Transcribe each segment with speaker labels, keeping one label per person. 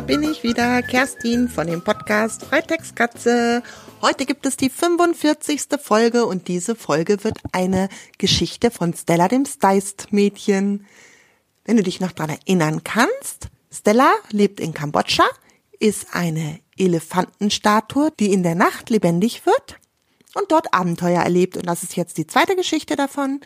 Speaker 1: da bin ich wieder, Kerstin von dem Podcast Freitextkatze. Heute gibt es die 45. Folge und diese Folge wird eine Geschichte von Stella dem Steist-Mädchen. Wenn du dich noch dran erinnern kannst, Stella lebt in Kambodscha, ist eine Elefantenstatue, die in der Nacht lebendig wird und dort Abenteuer erlebt. Und das ist jetzt die zweite Geschichte davon.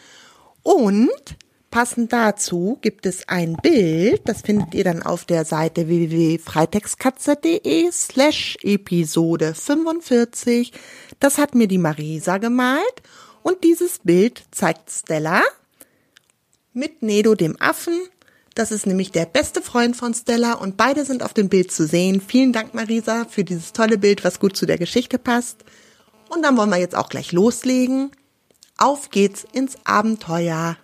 Speaker 1: Und Passend dazu gibt es ein Bild, das findet ihr dann auf der Seite www.freitextkatze.de slash Episode 45. Das hat mir die Marisa gemalt und dieses Bild zeigt Stella mit Nedo dem Affen. Das ist nämlich der beste Freund von Stella und beide sind auf dem Bild zu sehen. Vielen Dank Marisa für dieses tolle Bild, was gut zu der Geschichte passt. Und dann wollen wir jetzt auch gleich loslegen. Auf geht's ins Abenteuer.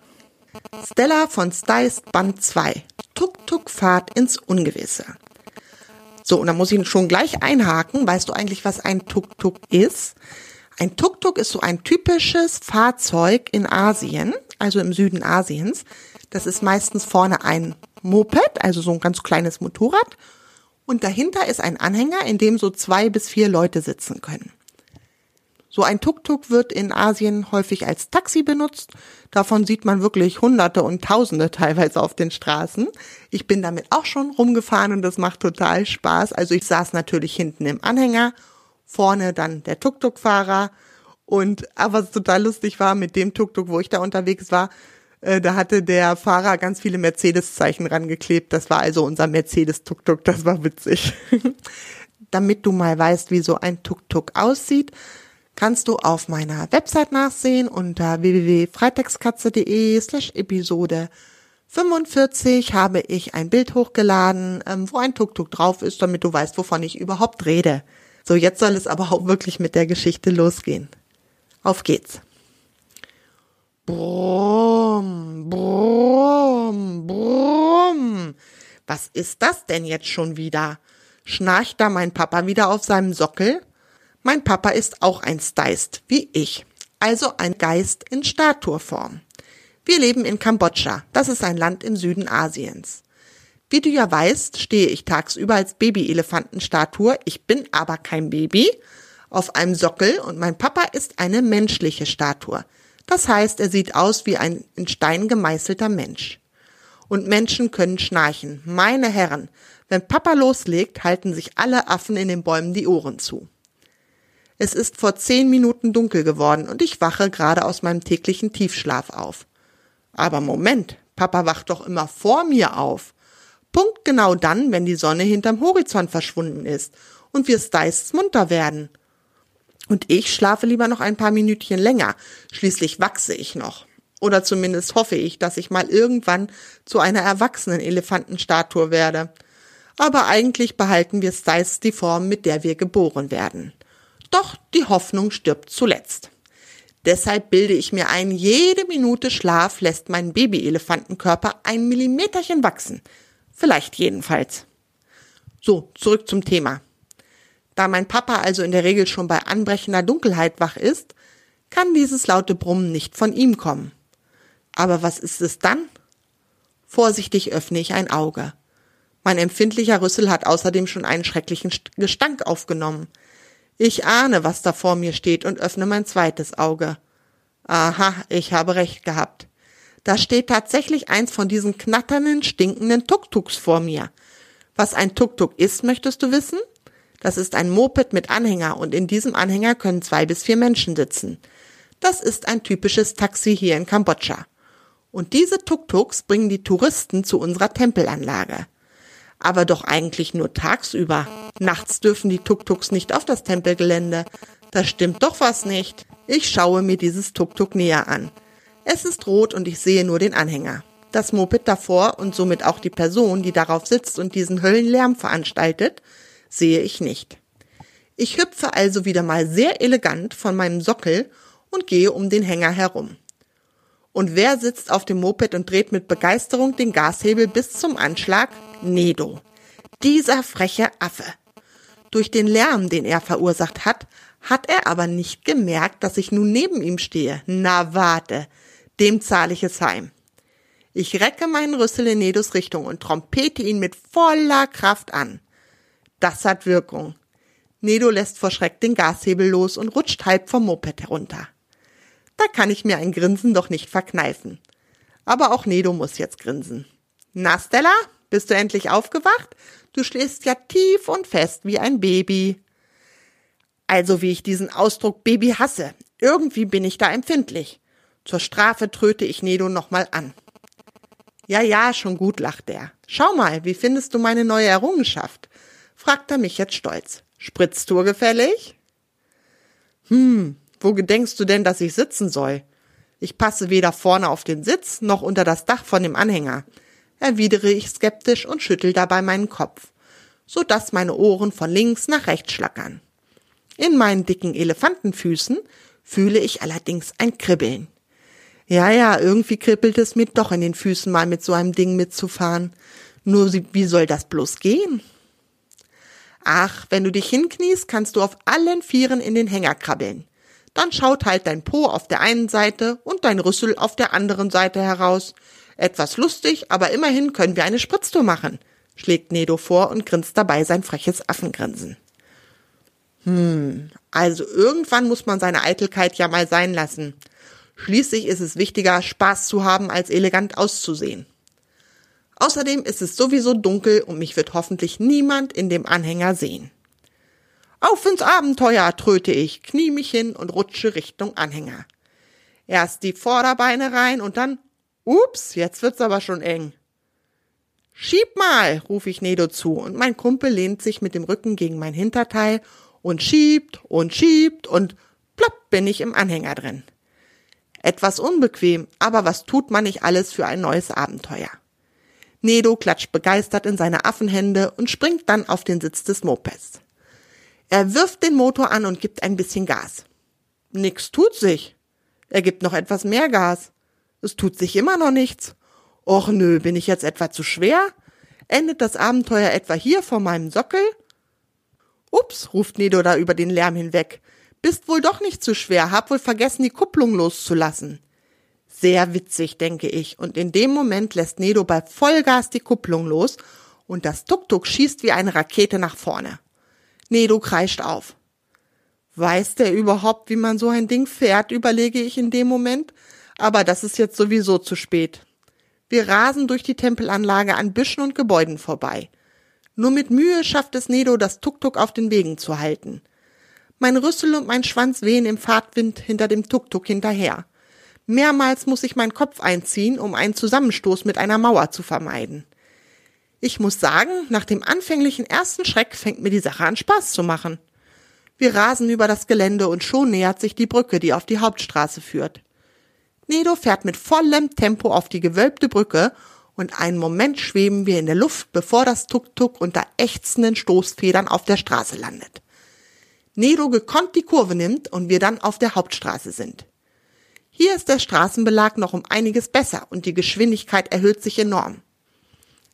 Speaker 1: Stella von Steist Band 2. Tuk-Tuk-Fahrt ins Ungewisse. So, und da muss ich schon gleich einhaken. Weißt du eigentlich, was ein Tuk-Tuk ist? Ein Tuk-Tuk ist so ein typisches Fahrzeug in Asien, also im Süden Asiens. Das ist meistens vorne ein Moped, also so ein ganz kleines Motorrad. Und dahinter ist ein Anhänger, in dem so zwei bis vier Leute sitzen können. So ein Tuk-Tuk wird in Asien häufig als Taxi benutzt. Davon sieht man wirklich Hunderte und Tausende teilweise auf den Straßen. Ich bin damit auch schon rumgefahren und das macht total Spaß. Also ich saß natürlich hinten im Anhänger, vorne dann der Tuk-Tuk-Fahrer. Und aber was total lustig war mit dem Tuk-Tuk, wo ich da unterwegs war, äh, da hatte der Fahrer ganz viele Mercedes-Zeichen rangeklebt. Das war also unser Mercedes-Tuk-Tuk. Das war witzig. Damit du mal weißt, wie so ein Tuk-Tuk aussieht, kannst du auf meiner Website nachsehen unter www.freitextkatze.de slash Episode 45 habe ich ein Bild hochgeladen, ähm, wo ein Tuk-Tuk drauf ist, damit du weißt, wovon ich überhaupt rede. So, jetzt soll es aber auch wirklich mit der Geschichte losgehen. Auf geht's. Brumm, brumm, brumm. Was ist das denn jetzt schon wieder? Schnarcht da mein Papa wieder auf seinem Sockel? Mein Papa ist auch ein Steist, wie ich, also ein Geist in Statueform. Wir leben in Kambodscha, das ist ein Land im Süden Asiens. Wie du ja weißt, stehe ich tagsüber als Baby-Elefantenstatue, ich bin aber kein Baby, auf einem Sockel und mein Papa ist eine menschliche Statue. Das heißt, er sieht aus wie ein in Stein gemeißelter Mensch. Und Menschen können schnarchen. Meine Herren, wenn Papa loslegt, halten sich alle Affen in den Bäumen die Ohren zu. Es ist vor zehn Minuten dunkel geworden und ich wache gerade aus meinem täglichen Tiefschlaf auf. Aber Moment, Papa wacht doch immer vor mir auf. Punkt genau dann, wenn die Sonne hinterm Horizont verschwunden ist und wir Steists munter werden. Und ich schlafe lieber noch ein paar Minütchen länger. Schließlich wachse ich noch. Oder zumindest hoffe ich, dass ich mal irgendwann zu einer erwachsenen Elefantenstatue werde. Aber eigentlich behalten wir Steists die Form, mit der wir geboren werden. Doch die Hoffnung stirbt zuletzt. Deshalb bilde ich mir ein, jede Minute Schlaf lässt mein Babyelefantenkörper ein Millimeterchen wachsen. Vielleicht jedenfalls. So, zurück zum Thema. Da mein Papa also in der Regel schon bei anbrechender Dunkelheit wach ist, kann dieses laute Brummen nicht von ihm kommen. Aber was ist es dann? Vorsichtig öffne ich ein Auge. Mein empfindlicher Rüssel hat außerdem schon einen schrecklichen Gestank aufgenommen. Ich ahne, was da vor mir steht und öffne mein zweites Auge. Aha, ich habe recht gehabt. Da steht tatsächlich eins von diesen knatternden, stinkenden Tuk-Tuks vor mir. Was ein Tuk-Tuk ist, möchtest du wissen? Das ist ein Moped mit Anhänger und in diesem Anhänger können zwei bis vier Menschen sitzen. Das ist ein typisches Taxi hier in Kambodscha. Und diese Tuk-Tuks bringen die Touristen zu unserer Tempelanlage aber doch eigentlich nur tagsüber. Nachts dürfen die Tuk-Tuks nicht auf das Tempelgelände. Da stimmt doch was nicht. Ich schaue mir dieses Tuk-Tuk näher an. Es ist rot und ich sehe nur den Anhänger. Das Moped davor und somit auch die Person, die darauf sitzt und diesen Höllenlärm veranstaltet, sehe ich nicht. Ich hüpfe also wieder mal sehr elegant von meinem Sockel und gehe um den Hänger herum. Und wer sitzt auf dem Moped und dreht mit Begeisterung den Gashebel bis zum Anschlag? Nedo. Dieser freche Affe. Durch den Lärm, den er verursacht hat, hat er aber nicht gemerkt, dass ich nun neben ihm stehe. Na warte, dem zahle ich es heim. Ich recke meinen Rüssel in Nedos Richtung und trompete ihn mit voller Kraft an. Das hat Wirkung. Nedo lässt vor Schreck den Gashebel los und rutscht halb vom Moped herunter. Da kann ich mir ein Grinsen doch nicht verkneifen. Aber auch Nedo muss jetzt grinsen. Na, Stella, bist du endlich aufgewacht? Du schläfst ja tief und fest wie ein Baby. Also wie ich diesen Ausdruck Baby hasse. Irgendwie bin ich da empfindlich. Zur Strafe tröte ich Nedo nochmal an. Ja, ja, schon gut, lacht er. Schau mal, wie findest du meine neue Errungenschaft? fragt er mich jetzt stolz. Spritzt du gefällig? Hm, wo gedenkst du denn, dass ich sitzen soll? Ich passe weder vorne auf den Sitz noch unter das Dach von dem Anhänger, erwidere ich skeptisch und schüttel dabei meinen Kopf, so dass meine Ohren von links nach rechts schlackern. In meinen dicken Elefantenfüßen fühle ich allerdings ein Kribbeln. Ja, ja, irgendwie kribbelt es mir doch in den Füßen mal mit so einem Ding mitzufahren. Nur wie soll das bloß gehen? Ach, wenn du dich hinkniest, kannst du auf allen Vieren in den Hänger krabbeln. Dann schaut halt dein Po auf der einen Seite und dein Rüssel auf der anderen Seite heraus. Etwas lustig, aber immerhin können wir eine Spritztour machen, schlägt Nedo vor und grinst dabei sein freches Affengrinsen. Hm, also irgendwann muss man seine Eitelkeit ja mal sein lassen. Schließlich ist es wichtiger, Spaß zu haben, als elegant auszusehen. Außerdem ist es sowieso dunkel und mich wird hoffentlich niemand in dem Anhänger sehen. Auf ins Abenteuer, tröte ich, knie mich hin und rutsche Richtung Anhänger. Erst die Vorderbeine rein und dann, ups, jetzt wird's aber schon eng. Schieb mal, rufe ich Nedo zu und mein Kumpel lehnt sich mit dem Rücken gegen mein Hinterteil und schiebt und schiebt und plopp bin ich im Anhänger drin. Etwas unbequem, aber was tut man nicht alles für ein neues Abenteuer? Nedo klatscht begeistert in seine Affenhände und springt dann auf den Sitz des Mopeds. Er wirft den Motor an und gibt ein bisschen Gas. Nix tut sich. Er gibt noch etwas mehr Gas. Es tut sich immer noch nichts. Och nö, bin ich jetzt etwa zu schwer? Endet das Abenteuer etwa hier vor meinem Sockel? Ups, ruft Nedo da über den Lärm hinweg. Bist wohl doch nicht zu schwer, hab wohl vergessen, die Kupplung loszulassen. Sehr witzig, denke ich, und in dem Moment lässt Nedo bei Vollgas die Kupplung los und das Tuk-Tuk schießt wie eine Rakete nach vorne. Nedo kreischt auf. Weiß der überhaupt, wie man so ein Ding fährt, überlege ich in dem Moment, aber das ist jetzt sowieso zu spät. Wir rasen durch die Tempelanlage an Büschen und Gebäuden vorbei. Nur mit Mühe schafft es Nedo, das Tuk-Tuk auf den Wegen zu halten. Mein Rüssel und mein Schwanz wehen im Fahrtwind hinter dem Tuk-Tuk hinterher. Mehrmals muss ich meinen Kopf einziehen, um einen Zusammenstoß mit einer Mauer zu vermeiden. Ich muss sagen, nach dem anfänglichen ersten Schreck fängt mir die Sache an Spaß zu machen. Wir rasen über das Gelände und schon nähert sich die Brücke, die auf die Hauptstraße führt. Nedo fährt mit vollem Tempo auf die gewölbte Brücke und einen Moment schweben wir in der Luft, bevor das Tuk-Tuk unter ächzenden Stoßfedern auf der Straße landet. Nedo gekonnt die Kurve nimmt und wir dann auf der Hauptstraße sind. Hier ist der Straßenbelag noch um einiges besser und die Geschwindigkeit erhöht sich enorm.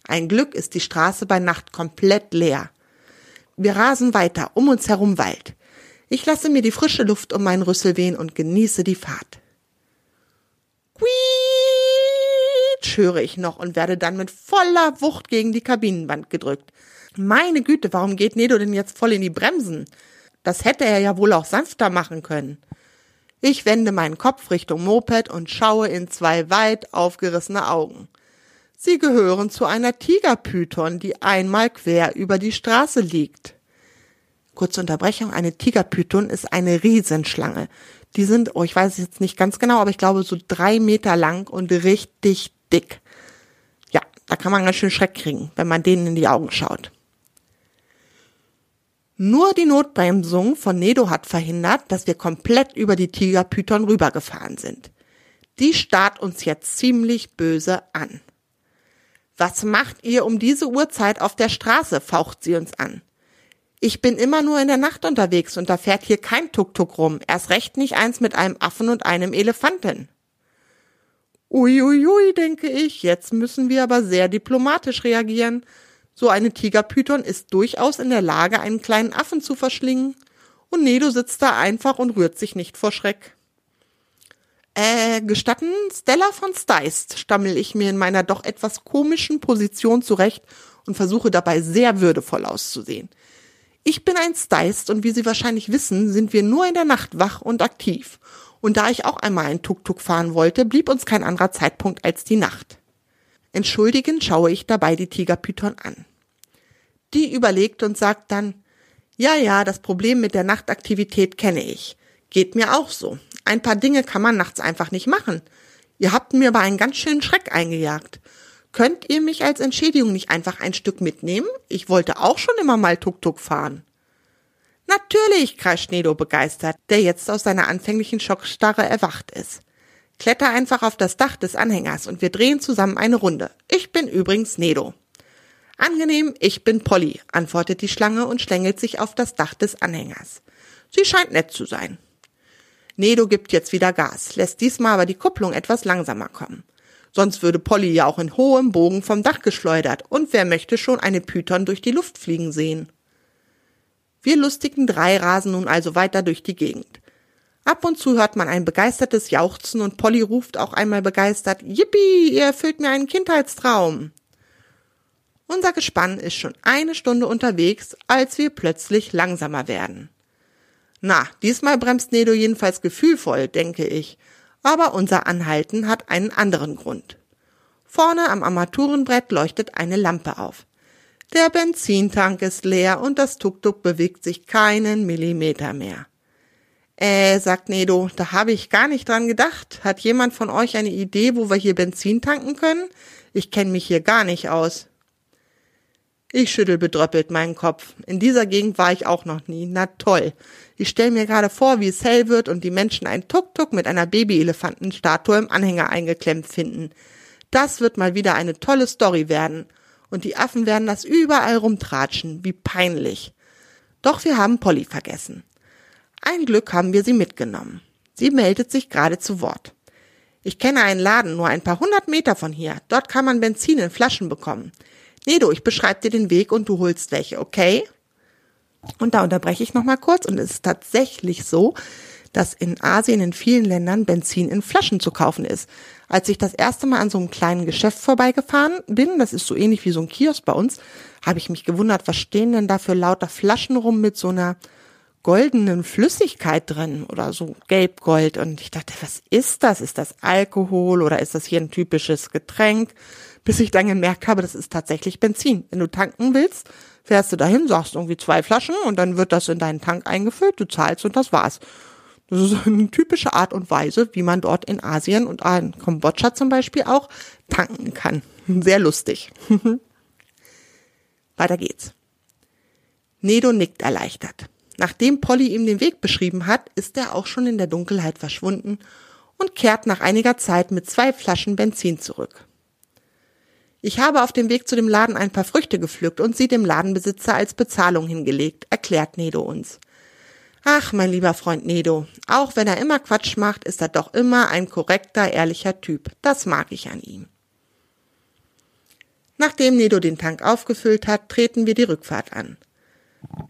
Speaker 1: Ein Glück ist die Straße bei Nacht komplett leer. Wir rasen weiter, um uns herum Wald. Ich lasse mir die frische Luft um meinen Rüssel wehen und genieße die Fahrt. Quietsch höre ich noch und werde dann mit voller Wucht gegen die Kabinenwand gedrückt. Meine Güte, warum geht Nedo denn jetzt voll in die Bremsen? Das hätte er ja wohl auch sanfter machen können. Ich wende meinen Kopf Richtung Moped und schaue in zwei weit aufgerissene Augen. Sie gehören zu einer Tigerpython, die einmal quer über die Straße liegt. Kurze Unterbrechung, eine Tigerpython ist eine Riesenschlange. Die sind, oh, ich weiß es jetzt nicht ganz genau, aber ich glaube so drei Meter lang und richtig dick. Ja, da kann man ganz schön Schreck kriegen, wenn man denen in die Augen schaut. Nur die Notbremsung von Nedo hat verhindert, dass wir komplett über die Tigerpython rübergefahren sind. Die starrt uns jetzt ziemlich böse an. Was macht ihr um diese Uhrzeit auf der Straße? faucht sie uns an. Ich bin immer nur in der Nacht unterwegs und da fährt hier kein Tuk-Tuk rum, erst recht nicht eins mit einem Affen und einem Elefanten. Uiuiui, ui, denke ich, jetzt müssen wir aber sehr diplomatisch reagieren, so eine Tigerpython ist durchaus in der Lage, einen kleinen Affen zu verschlingen, und Nedo sitzt da einfach und rührt sich nicht vor Schreck. Äh, gestatten, Stella von Steist, stammel ich mir in meiner doch etwas komischen Position zurecht und versuche dabei sehr würdevoll auszusehen. Ich bin ein Steist und wie Sie wahrscheinlich wissen, sind wir nur in der Nacht wach und aktiv. Und da ich auch einmal ein Tuk-Tuk fahren wollte, blieb uns kein anderer Zeitpunkt als die Nacht. Entschuldigend schaue ich dabei die Tigerpython an. Die überlegt und sagt dann, ja, ja, das Problem mit der Nachtaktivität kenne ich. Geht mir auch so. Ein paar Dinge kann man nachts einfach nicht machen. Ihr habt mir aber einen ganz schönen Schreck eingejagt. Könnt ihr mich als Entschädigung nicht einfach ein Stück mitnehmen? Ich wollte auch schon immer mal Tuk-Tuk fahren. Natürlich, kreischt Nedo begeistert, der jetzt aus seiner anfänglichen Schockstarre erwacht ist. Kletter einfach auf das Dach des Anhängers und wir drehen zusammen eine Runde. Ich bin übrigens Nedo. Angenehm, ich bin Polly, antwortet die Schlange und schlängelt sich auf das Dach des Anhängers. Sie scheint nett zu sein. Nedo gibt jetzt wieder Gas, lässt diesmal aber die Kupplung etwas langsamer kommen. Sonst würde Polly ja auch in hohem Bogen vom Dach geschleudert und wer möchte schon eine Python durch die Luft fliegen sehen? Wir lustigen drei rasen nun also weiter durch die Gegend. Ab und zu hört man ein begeistertes Jauchzen und Polly ruft auch einmal begeistert, Yippie, ihr erfüllt mir einen Kindheitstraum. Unser Gespann ist schon eine Stunde unterwegs, als wir plötzlich langsamer werden. Na, diesmal bremst Nedo jedenfalls gefühlvoll, denke ich. Aber unser Anhalten hat einen anderen Grund. Vorne am Armaturenbrett leuchtet eine Lampe auf. Der Benzintank ist leer und das Tuk-Tuk bewegt sich keinen Millimeter mehr. Äh, sagt Nedo, da habe ich gar nicht dran gedacht. Hat jemand von euch eine Idee, wo wir hier Benzin tanken können? Ich kenne mich hier gar nicht aus. Ich schüttel bedröppelt meinen Kopf. In dieser Gegend war ich auch noch nie. Na toll. Ich stell mir gerade vor, wie es hell wird und die Menschen ein Tuk-Tuk mit einer Babyelefantenstatue im Anhänger eingeklemmt finden. Das wird mal wieder eine tolle Story werden. Und die Affen werden das überall rumtratschen. Wie peinlich. Doch wir haben Polly vergessen. Ein Glück haben wir sie mitgenommen. Sie meldet sich gerade zu Wort. Ich kenne einen Laden nur ein paar hundert Meter von hier. Dort kann man Benzin in Flaschen bekommen. Nedo, ich beschreibe dir den Weg und du holst welche, okay? Und da unterbreche ich nochmal kurz und es ist tatsächlich so, dass in Asien in vielen Ländern Benzin in Flaschen zu kaufen ist. Als ich das erste Mal an so einem kleinen Geschäft vorbeigefahren bin, das ist so ähnlich wie so ein Kiosk bei uns, habe ich mich gewundert, was stehen denn da für lauter Flaschen rum mit so einer goldenen Flüssigkeit drin oder so gelbgold und ich dachte, was ist das? Ist das Alkohol oder ist das hier ein typisches Getränk? Bis ich dann gemerkt habe, das ist tatsächlich Benzin. Wenn du tanken willst, fährst du dahin, sagst irgendwie zwei Flaschen und dann wird das in deinen Tank eingefüllt, du zahlst und das war's. Das ist eine typische Art und Weise, wie man dort in Asien und in Kambodscha zum Beispiel auch tanken kann. Sehr lustig. Weiter geht's. Nedo nickt erleichtert. Nachdem Polly ihm den Weg beschrieben hat, ist er auch schon in der Dunkelheit verschwunden und kehrt nach einiger Zeit mit zwei Flaschen Benzin zurück. Ich habe auf dem Weg zu dem Laden ein paar Früchte gepflückt und sie dem Ladenbesitzer als Bezahlung hingelegt, erklärt Nedo uns. Ach, mein lieber Freund Nedo, auch wenn er immer Quatsch macht, ist er doch immer ein korrekter, ehrlicher Typ. Das mag ich an ihm. Nachdem Nedo den Tank aufgefüllt hat, treten wir die Rückfahrt an.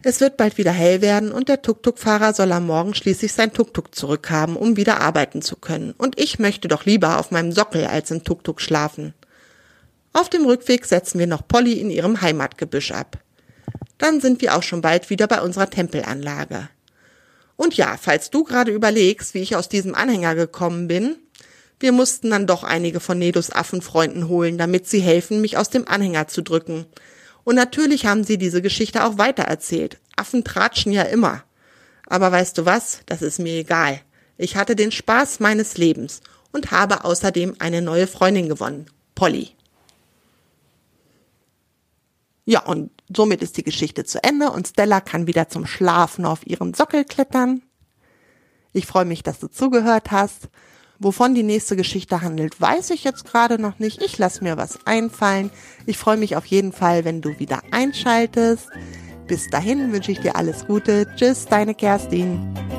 Speaker 1: Es wird bald wieder hell werden und der Tuk-Tuk-Fahrer soll am Morgen schließlich sein Tuk-Tuk zurückhaben, um wieder arbeiten zu können. Und ich möchte doch lieber auf meinem Sockel als im Tuk-Tuk schlafen. Auf dem Rückweg setzen wir noch Polly in ihrem Heimatgebüsch ab. Dann sind wir auch schon bald wieder bei unserer Tempelanlage. Und ja, falls du gerade überlegst, wie ich aus diesem Anhänger gekommen bin, wir mussten dann doch einige von Nedos Affenfreunden holen, damit sie helfen, mich aus dem Anhänger zu drücken. Und natürlich haben sie diese Geschichte auch weitererzählt. Affen tratschen ja immer. Aber weißt du was? Das ist mir egal. Ich hatte den Spaß meines Lebens und habe außerdem eine neue Freundin gewonnen. Polly. Ja, und somit ist die Geschichte zu Ende und Stella kann wieder zum Schlafen auf ihren Sockel klettern. Ich freue mich, dass du zugehört hast. Wovon die nächste Geschichte handelt, weiß ich jetzt gerade noch nicht. Ich lasse mir was einfallen. Ich freue mich auf jeden Fall, wenn du wieder einschaltest. Bis dahin wünsche ich dir alles Gute. Tschüss, deine Kerstin.